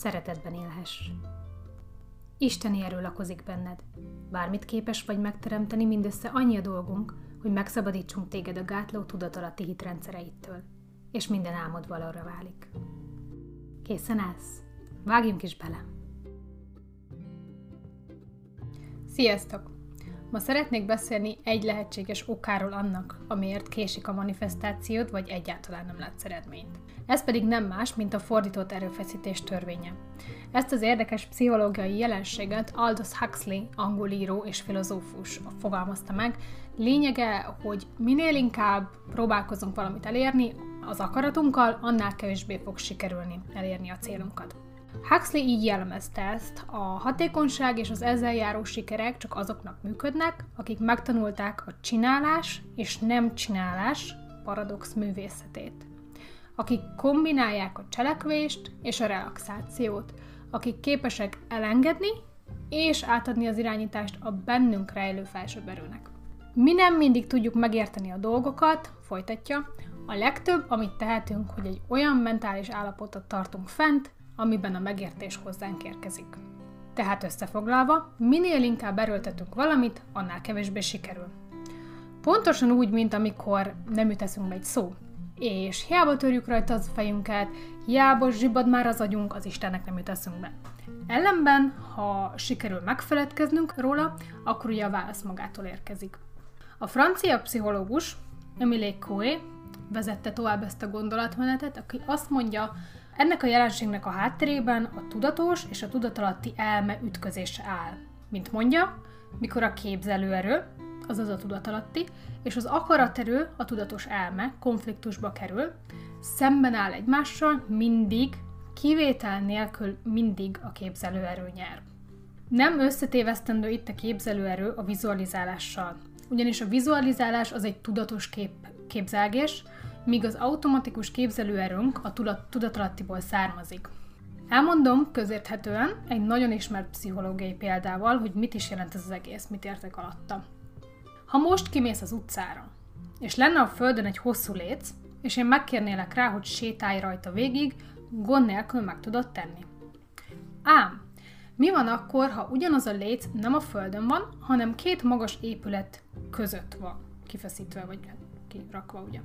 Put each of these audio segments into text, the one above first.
szeretetben élhess. Isteni erő lakozik benned. Bármit képes vagy megteremteni, mindössze annyi a dolgunk, hogy megszabadítsunk téged a gátló tudatalatti hitrendszereittől, és minden álmod valóra válik. Készen állsz? Vágjunk is bele! Sziasztok! Ma szeretnék beszélni egy lehetséges okáról annak, amiért késik a manifestációd, vagy egyáltalán nem látsz eredményt. Ez pedig nem más, mint a fordított erőfeszítés törvénye. Ezt az érdekes pszichológiai jelenséget Aldous Huxley, angol író és filozófus fogalmazta meg. Lényege, hogy minél inkább próbálkozunk valamit elérni az akaratunkkal, annál kevésbé fog sikerülni elérni a célunkat. Huxley így jellemezte ezt, a hatékonyság és az ezzel járó sikerek csak azoknak működnek, akik megtanulták a csinálás és nem csinálás paradox művészetét. Akik kombinálják a cselekvést és a relaxációt, akik képesek elengedni és átadni az irányítást a bennünk rejlő felsőbb erőnek. Mi nem mindig tudjuk megérteni a dolgokat, folytatja, a legtöbb, amit tehetünk, hogy egy olyan mentális állapotot tartunk fent, amiben a megértés hozzánk érkezik. Tehát összefoglalva, minél inkább erőltetünk valamit, annál kevésbé sikerül. Pontosan úgy, mint amikor nem jut eszünkbe egy szó, és hiába törjük rajta az fejünket, hiába zsibad már az agyunk, az Istennek nem jut eszünkbe. Ellenben, ha sikerül megfeledkeznünk róla, akkor ugye a válasz magától érkezik. A francia pszichológus Emile Coué vezette tovább ezt a gondolatmenetet, aki azt mondja, ennek a jelenségnek a hátterében a tudatos és a tudatalatti elme ütközése áll. Mint mondja, mikor a képzelőerő, azaz a tudatalatti, és az akaraterő, a tudatos elme konfliktusba kerül, szemben áll egymással mindig, kivétel nélkül mindig a képzelőerő nyer. Nem összetévesztendő itt a képzelőerő a vizualizálással, ugyanis a vizualizálás az egy tudatos kép, képzelgés, míg az automatikus képzelőerőnk a tudatalattiból származik. Elmondom közérthetően egy nagyon ismert pszichológiai példával, hogy mit is jelent ez az egész, mit értek alatta. Ha most kimész az utcára, és lenne a földön egy hosszú léc, és én megkérnélek rá, hogy sétálj rajta végig, gond nélkül meg tudod tenni. Ám, mi van akkor, ha ugyanaz a léc nem a földön van, hanem két magas épület között van, kifeszítve vagy kirakva, ugye?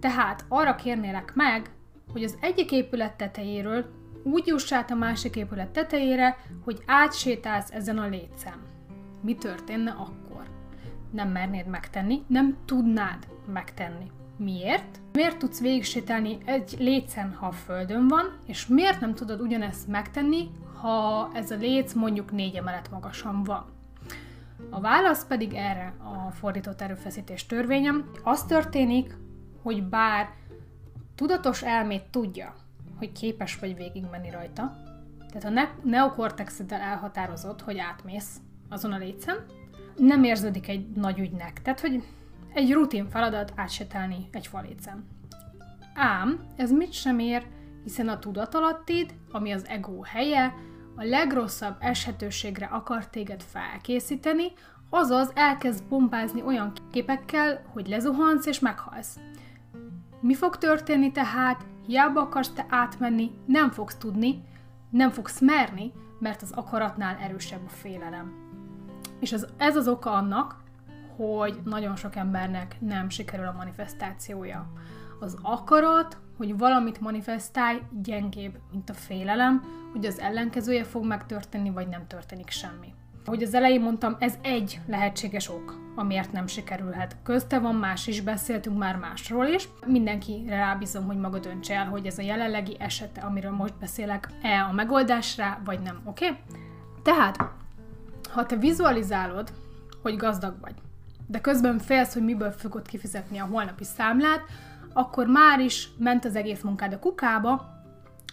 Tehát arra kérnélek meg, hogy az egyik épület tetejéről úgy juss át a másik épület tetejére, hogy átsétálsz ezen a létszem. Mi történne akkor? Nem mernéd megtenni, nem tudnád megtenni. Miért? Miért tudsz végigsétálni egy lécen, ha a földön van, és miért nem tudod ugyanezt megtenni, ha ez a léc mondjuk négy emelet magasan van? A válasz pedig erre a fordított erőfeszítés törvényem. Az történik, hogy bár tudatos elmét tudja, hogy képes vagy végigmenni rajta, tehát a ne- neokortexeddel elhatározott, hogy átmész azon a lécen, nem érződik egy nagy ügynek. Tehát, hogy egy rutin feladat átsetelni egy falécen. Ám ez mit sem ér, hiszen a tudatalattid, ami az ego helye, a legrosszabb eshetőségre akar téged felkészíteni, azaz elkezd bombázni olyan képekkel, hogy lezuhansz és meghalsz. Mi fog történni tehát? Hiába akarsz te átmenni, nem fogsz tudni, nem fogsz merni, mert az akaratnál erősebb a félelem. És ez, ez az oka annak, hogy nagyon sok embernek nem sikerül a manifestációja. Az akarat, hogy valamit manifestálj, gyengébb, mint a félelem, hogy az ellenkezője fog megtörténni, vagy nem történik semmi. Ahogy az elején mondtam, ez egy lehetséges ok, amiért nem sikerülhet. Közte van más is, beszéltünk már másról is. Mindenkire rábízom, hogy maga döntse el, hogy ez a jelenlegi esete, amiről most beszélek, e a megoldásra, vagy nem, oké? Okay? Tehát, ha te vizualizálod, hogy gazdag vagy, de közben félsz, hogy miből fogod kifizetni a holnapi számlát, akkor már is ment az egész munkád a kukába,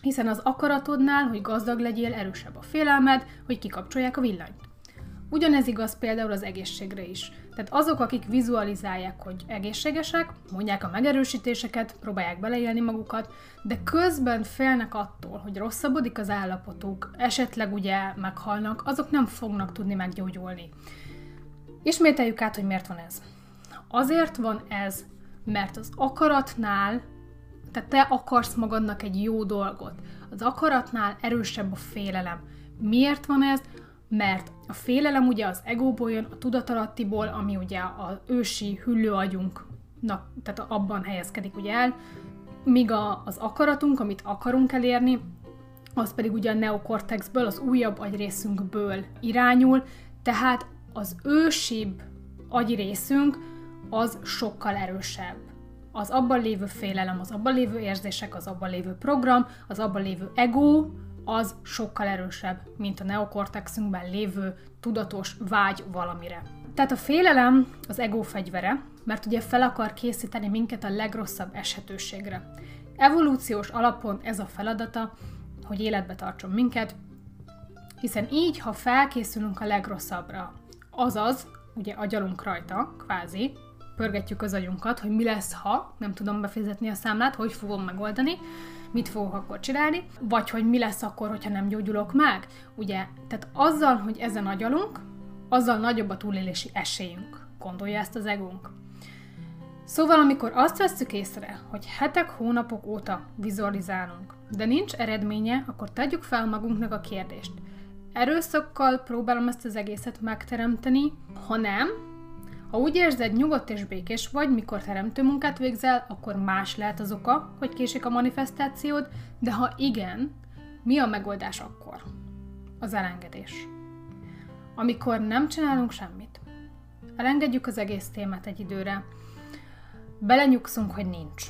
hiszen az akaratodnál, hogy gazdag legyél, erősebb a félelmed, hogy kikapcsolják a villanyt. Ugyanez igaz például az egészségre is. Tehát azok, akik vizualizálják, hogy egészségesek, mondják a megerősítéseket, próbálják beleélni magukat, de közben félnek attól, hogy rosszabbodik az állapotuk, esetleg ugye meghalnak, azok nem fognak tudni meggyógyulni. Ismételjük át, hogy miért van ez. Azért van ez, mert az akaratnál, tehát te akarsz magadnak egy jó dolgot, az akaratnál erősebb a félelem. Miért van ez? Mert a félelem ugye az egóból jön, a tudatalattiból, ami ugye az ősi hüllőagyunknak, tehát abban helyezkedik ugye el, míg a, az akaratunk, amit akarunk elérni, az pedig ugye a neokortexből, az újabb agyrészünkből irányul, tehát az ősibb agyrészünk az sokkal erősebb. Az abban lévő félelem, az abban lévő érzések, az abban lévő program, az abban lévő ego, az sokkal erősebb, mint a neokortexünkben lévő tudatos vágy valamire. Tehát a félelem az ego fegyvere, mert ugye fel akar készíteni minket a legrosszabb eshetőségre. Evolúciós alapon ez a feladata, hogy életbe tartson minket, hiszen így, ha felkészülünk a legrosszabbra, azaz, ugye agyalunk rajta, kvázi, pörgetjük az agyunkat, hogy mi lesz, ha nem tudom befizetni a számlát, hogy fogom megoldani, mit fogok akkor csinálni, vagy hogy mi lesz akkor, hogyha nem gyógyulok meg. Ugye, tehát azzal, hogy ezen agyalunk, azzal nagyobb a túlélési esélyünk. Gondolja ezt az egónk. Szóval, amikor azt veszük észre, hogy hetek, hónapok óta vizualizálunk, de nincs eredménye, akkor tegyük fel magunknak a kérdést. Erőszakkal próbálom ezt az egészet megteremteni, ha nem, ha úgy érzed, nyugodt és békés vagy, mikor teremtő munkát végzel, akkor más lehet az oka, hogy késik a manifestációd, de ha igen, mi a megoldás akkor? Az elengedés. Amikor nem csinálunk semmit. Elengedjük az egész témát egy időre. Belenyugszunk, hogy nincs.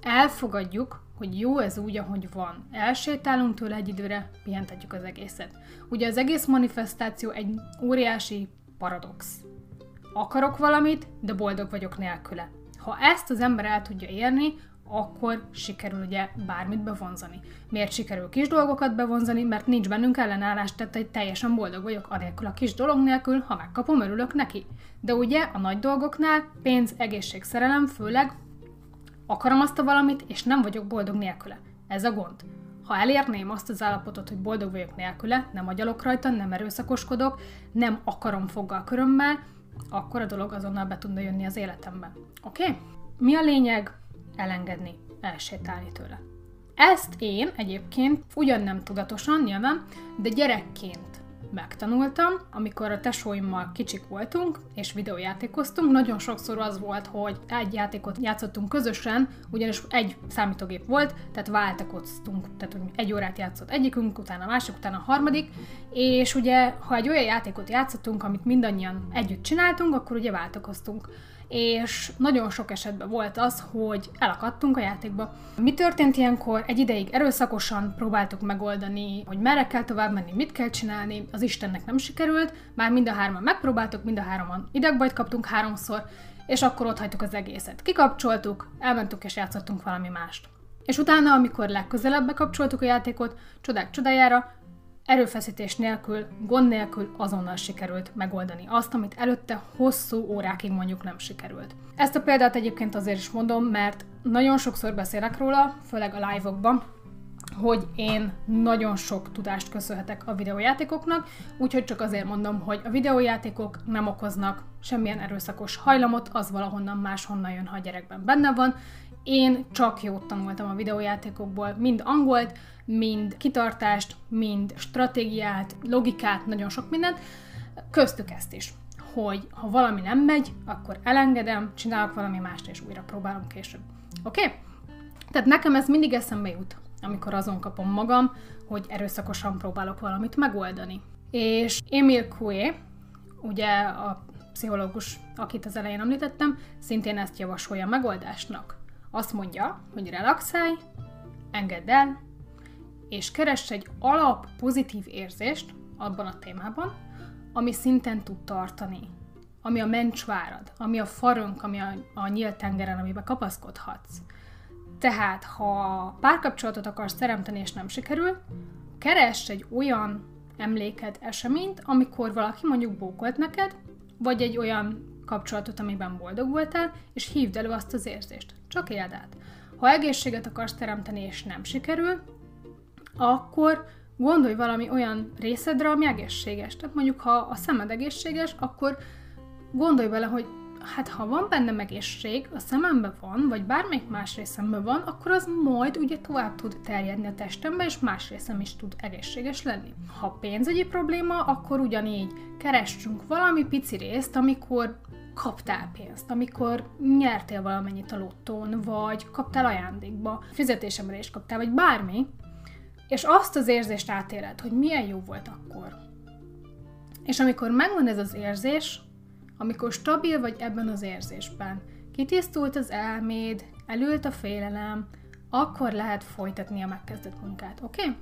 Elfogadjuk, hogy jó ez úgy, ahogy van. Elsétálunk tőle egy időre, pihentetjük az egészet. Ugye az egész manifestáció egy óriási paradox akarok valamit, de boldog vagyok nélküle. Ha ezt az ember el tudja érni, akkor sikerül ugye bármit bevonzani. Miért sikerül kis dolgokat bevonzani? Mert nincs bennünk ellenállás, tehát egy teljesen boldog vagyok anélkül a kis dolog nélkül, ha megkapom, örülök neki. De ugye a nagy dolgoknál pénz, egészség, szerelem, főleg akarom azt a valamit, és nem vagyok boldog nélküle. Ez a gond. Ha elérném azt az állapotot, hogy boldog vagyok nélküle, nem agyalok rajta, nem erőszakoskodok, nem akarom foggal körömmel, akkor a dolog azonnal be tudna jönni az életembe. Oké? Okay? Mi a lényeg? Elengedni, elsétálni tőle. Ezt én egyébként ugyan nem tudatosan, nyilván, de gyerekként megtanultam, amikor a tesóimmal kicsik voltunk, és videójátékoztunk, nagyon sokszor az volt, hogy egy játékot játszottunk közösen, ugyanis egy számítógép volt, tehát váltakoztunk, tehát hogy egy órát játszott egyikünk, utána a másik, utána a harmadik, és ugye, ha egy olyan játékot játszottunk, amit mindannyian együtt csináltunk, akkor ugye váltakoztunk és nagyon sok esetben volt az, hogy elakadtunk a játékba. Mi történt ilyenkor? Egy ideig erőszakosan próbáltuk megoldani, hogy merre kell tovább menni, mit kell csinálni, az Istennek nem sikerült, már mind a hárman megpróbáltuk, mind a hárman idegbajt kaptunk háromszor, és akkor ott hagytuk az egészet. Kikapcsoltuk, elmentünk és játszottunk valami mást. És utána, amikor legközelebb bekapcsoltuk a játékot, csodák csodájára, erőfeszítés nélkül, gond nélkül azonnal sikerült megoldani azt, amit előtte hosszú órákig mondjuk nem sikerült. Ezt a példát egyébként azért is mondom, mert nagyon sokszor beszélek róla, főleg a live-okban, hogy én nagyon sok tudást köszönhetek a videójátékoknak, úgyhogy csak azért mondom, hogy a videójátékok nem okoznak semmilyen erőszakos hajlamot, az valahonnan máshonnan jön, ha a gyerekben benne van. Én csak jót tanultam a videójátékokból, mind angolt, mind kitartást, mind stratégiát, logikát, nagyon sok mindent, köztük ezt is. hogy ha valami nem megy, akkor elengedem, csinálok valami mást, és újra próbálom később. Oké? Okay? Tehát nekem ez mindig eszembe jut, amikor azon kapom magam, hogy erőszakosan próbálok valamit megoldani. És Emil Coué, ugye a pszichológus, akit az elején említettem, szintén ezt javasolja megoldásnak. Azt mondja, hogy relaxálj, engedd el, és keress egy alap pozitív érzést abban a témában, ami szinten tud tartani, ami a mencsvárad, ami a farönk, ami a, a nyílt tengeren, amiben kapaszkodhatsz. Tehát, ha párkapcsolatot akarsz teremteni és nem sikerül, keress egy olyan emléked, eseményt, amikor valaki mondjuk bókolt neked, vagy egy olyan kapcsolatot, amiben boldog voltál, és hívd elő azt az érzést. Csak éld át. Ha egészséget akarsz teremteni, és nem sikerül, akkor gondolj valami olyan részedre, ami egészséges. Tehát mondjuk, ha a szemed egészséges, akkor gondolj bele, hogy hát ha van benne egészség, a szememben van, vagy bármelyik más részemben van, akkor az majd ugye tovább tud terjedni a testembe, és más részem is tud egészséges lenni. Ha pénzügyi probléma, akkor ugyanígy keressünk valami pici részt, amikor kaptál pénzt, amikor nyertél valamennyit a lottón, vagy kaptál ajándékba, fizetésemre is kaptál, vagy bármi, és azt az érzést átéled, hogy milyen jó volt akkor. És amikor megvan ez az érzés, amikor stabil vagy ebben az érzésben, kitisztult az elméd, elült a félelem, akkor lehet folytatni a megkezdett munkát, oké? Okay?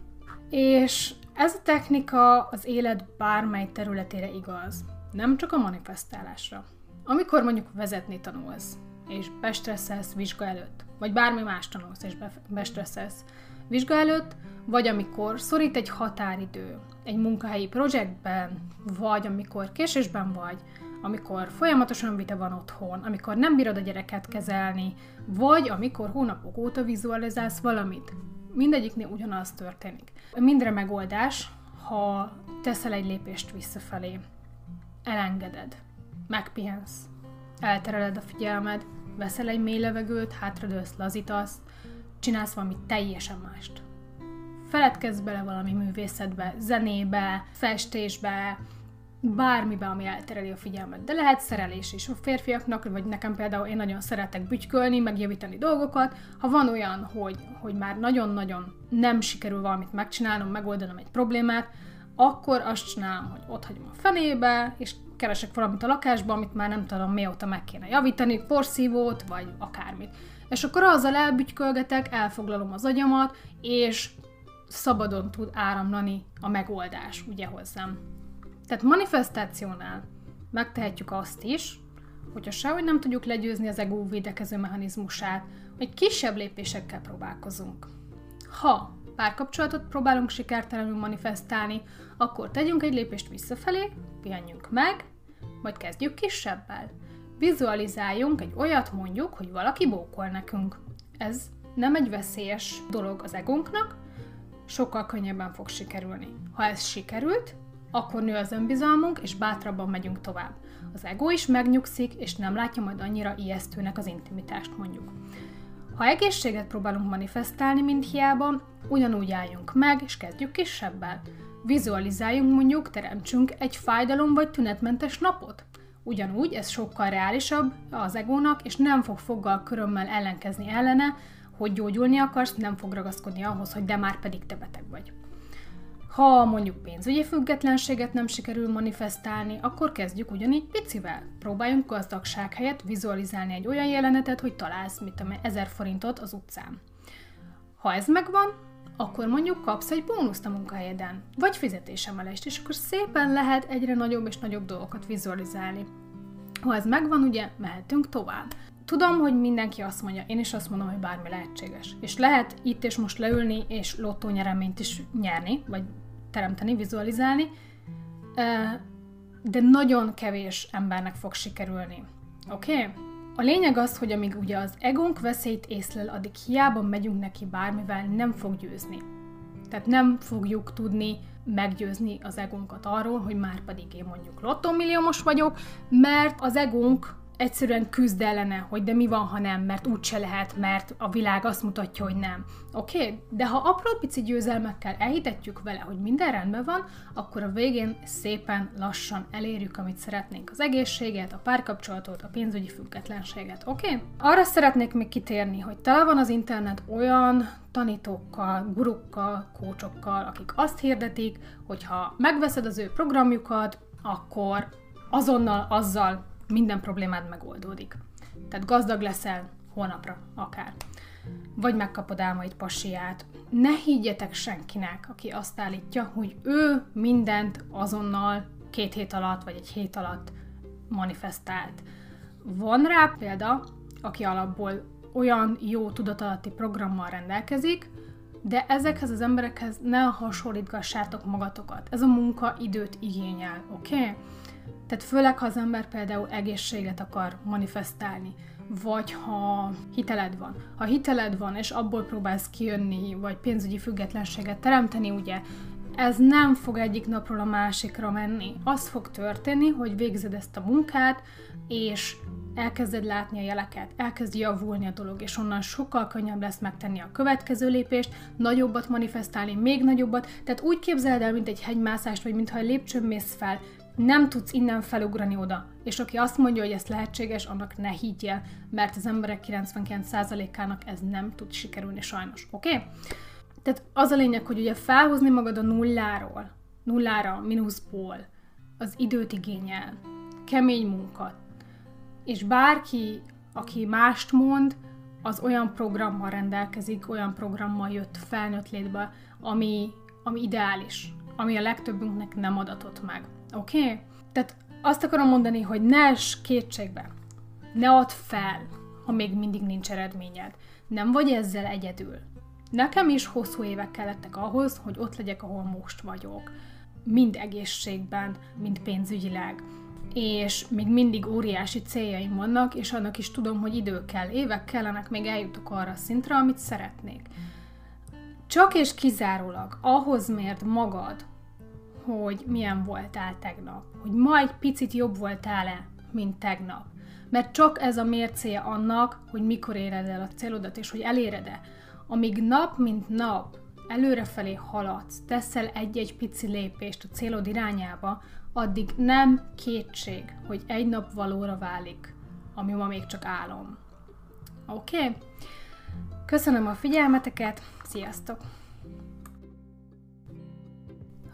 És ez a technika az élet bármely területére igaz, nem csak a manifestálásra. Amikor mondjuk vezetni tanulsz, és bestresszelsz vizsga előtt, vagy bármi más tanulsz, és bestresszelsz vizsga előtt, vagy amikor szorít egy határidő egy munkahelyi projektben, vagy amikor késésben vagy, amikor folyamatosan vita van otthon, amikor nem bírod a gyereket kezelni, vagy amikor hónapok óta vizualizálsz valamit. Mindegyiknél ugyanaz történik. Mindre megoldás, ha teszel egy lépést visszafelé. Elengeded. Megpihensz. Eltereled a figyelmed, veszel egy mély levegőt, hátradőlsz, lazítasz, csinálsz valami teljesen mást. Feledkezz bele valami művészetbe, zenébe, festésbe, bármibe, ami eltereli a figyelmet. De lehet szerelés is a férfiaknak, vagy nekem például én nagyon szeretek bütykölni, megjavítani dolgokat. Ha van olyan, hogy, hogy már nagyon-nagyon nem sikerül valamit megcsinálnom, megoldanom egy problémát, akkor azt csinálom, hogy ott hagyom a fenébe, és keresek valamit a lakásba, amit már nem tudom mióta meg kéne javítani, porszívót, vagy akármit. És akkor azzal elbütykölgetek, elfoglalom az agyamat, és szabadon tud áramlani a megoldás, ugye hozzám. Tehát manifestációnál megtehetjük azt is, hogyha sehogy nem tudjuk legyőzni az ego védekező mechanizmusát, hogy kisebb lépésekkel próbálkozunk. Ha párkapcsolatot próbálunk sikertelenül manifestálni, akkor tegyünk egy lépést visszafelé, pihenjünk meg, majd kezdjük kisebbel. Vizualizáljunk egy olyat mondjuk, hogy valaki bókol nekünk. Ez nem egy veszélyes dolog az egónknak, sokkal könnyebben fog sikerülni. Ha ez sikerült, akkor nő az önbizalmunk, és bátrabban megyünk tovább. Az ego is megnyugszik, és nem látja majd annyira ijesztőnek az intimitást mondjuk. Ha egészséget próbálunk manifestálni, mint hiába, ugyanúgy álljunk meg, és kezdjük kisebbel. Vizualizáljunk mondjuk, teremtsünk egy fájdalom vagy tünetmentes napot. Ugyanúgy ez sokkal reálisabb az egónak, és nem fog foggal körömmel ellenkezni ellene, hogy gyógyulni akarsz, nem fog ragaszkodni ahhoz, hogy de már pedig te beteg vagy. Ha mondjuk pénzügyi függetlenséget nem sikerül manifestálni, akkor kezdjük ugyanígy picivel. Próbáljunk gazdagság helyett vizualizálni egy olyan jelenetet, hogy találsz, mit tudom, 1000 forintot az utcán. Ha ez megvan, akkor mondjuk kapsz egy bónuszt a munkahelyeden, vagy fizetésemelést, és akkor szépen lehet egyre nagyobb és nagyobb dolgokat vizualizálni. Ha ez megvan, ugye, mehetünk tovább. Tudom, hogy mindenki azt mondja, én is azt mondom, hogy bármi lehetséges. És lehet itt és most leülni és lottónyereményt is nyerni, vagy teremteni, vizualizálni, de nagyon kevés embernek fog sikerülni. Oké? Okay? A lényeg az, hogy amíg ugye az egónk veszélyt észlel, addig hiába megyünk neki bármivel, nem fog győzni. Tehát nem fogjuk tudni meggyőzni az egónkat arról, hogy már pedig én mondjuk lottomilliómos vagyok, mert az egónk egyszerűen küzd ellene, hogy de mi van, ha nem, mert úgyse lehet, mert a világ azt mutatja, hogy nem. Oké? Okay? De ha apró pici győzelmekkel elhitetjük vele, hogy minden rendben van, akkor a végén szépen lassan elérjük, amit szeretnénk. Az egészséget, a párkapcsolatot, a pénzügyi függetlenséget. Oké? Okay? Arra szeretnék még kitérni, hogy tele van az internet olyan tanítókkal, gurukkal, kócsokkal, akik azt hirdetik, hogy ha megveszed az ő programjukat, akkor azonnal azzal minden problémád megoldódik. Tehát gazdag leszel holnapra akár. Vagy megkapod álmaid pasiát. Ne higgyetek senkinek, aki azt állítja, hogy ő mindent azonnal két hét alatt, vagy egy hét alatt manifestált. Van rá példa, aki alapból olyan jó tudatalatti programmal rendelkezik, de ezekhez az emberekhez ne hasonlítgassátok magatokat. Ez a munka időt igényel, oké? Okay? Tehát főleg, ha az ember például egészséget akar manifestálni, vagy ha hiteled van. Ha hiteled van, és abból próbálsz kijönni, vagy pénzügyi függetlenséget teremteni, ugye, ez nem fog egyik napról a másikra menni. Az fog történni, hogy végzed ezt a munkát, és elkezded látni a jeleket, elkezd javulni a dolog, és onnan sokkal könnyebb lesz megtenni a következő lépést, nagyobbat manifestálni, még nagyobbat, tehát úgy képzeled el, mint egy hegymászást, vagy mintha egy lépcsőn mész fel, nem tudsz innen felugrani oda. És aki azt mondja, hogy ez lehetséges, annak ne higgyél, mert az emberek 99%-ának ez nem tud sikerülni sajnos. Oké? Okay? Tehát az a lényeg, hogy ugye felhozni magad a nulláról, nullára, mínuszból, az időt igényel, kemény munka, és bárki, aki mást mond, az olyan programmal rendelkezik, olyan programmal jött felnőtt létbe, ami, ami ideális, ami a legtöbbünknek nem adatott meg. Oké? Okay? Tehát azt akarom mondani, hogy ne es kétségbe, ne add fel, ha még mindig nincs eredményed. Nem vagy ezzel egyedül. Nekem is hosszú évek kellettek ahhoz, hogy ott legyek, ahol most vagyok. Mind egészségben, mind pénzügyileg. És még mindig óriási céljaim vannak, és annak is tudom, hogy idő kell, évek kellenek, még eljutok arra a szintre, amit szeretnék. Csak és kizárólag ahhoz mért magad, hogy milyen voltál tegnap, hogy ma egy picit jobb voltál-e, mint tegnap. Mert csak ez a mércéje annak, hogy mikor éred el a célodat, és hogy eléred-e. Amíg nap mint nap előrefelé haladsz, teszel egy-egy pici lépést a célod irányába, addig nem kétség, hogy egy nap valóra válik, ami ma még csak álom. Oké? Okay? Köszönöm a figyelmeteket, sziasztok!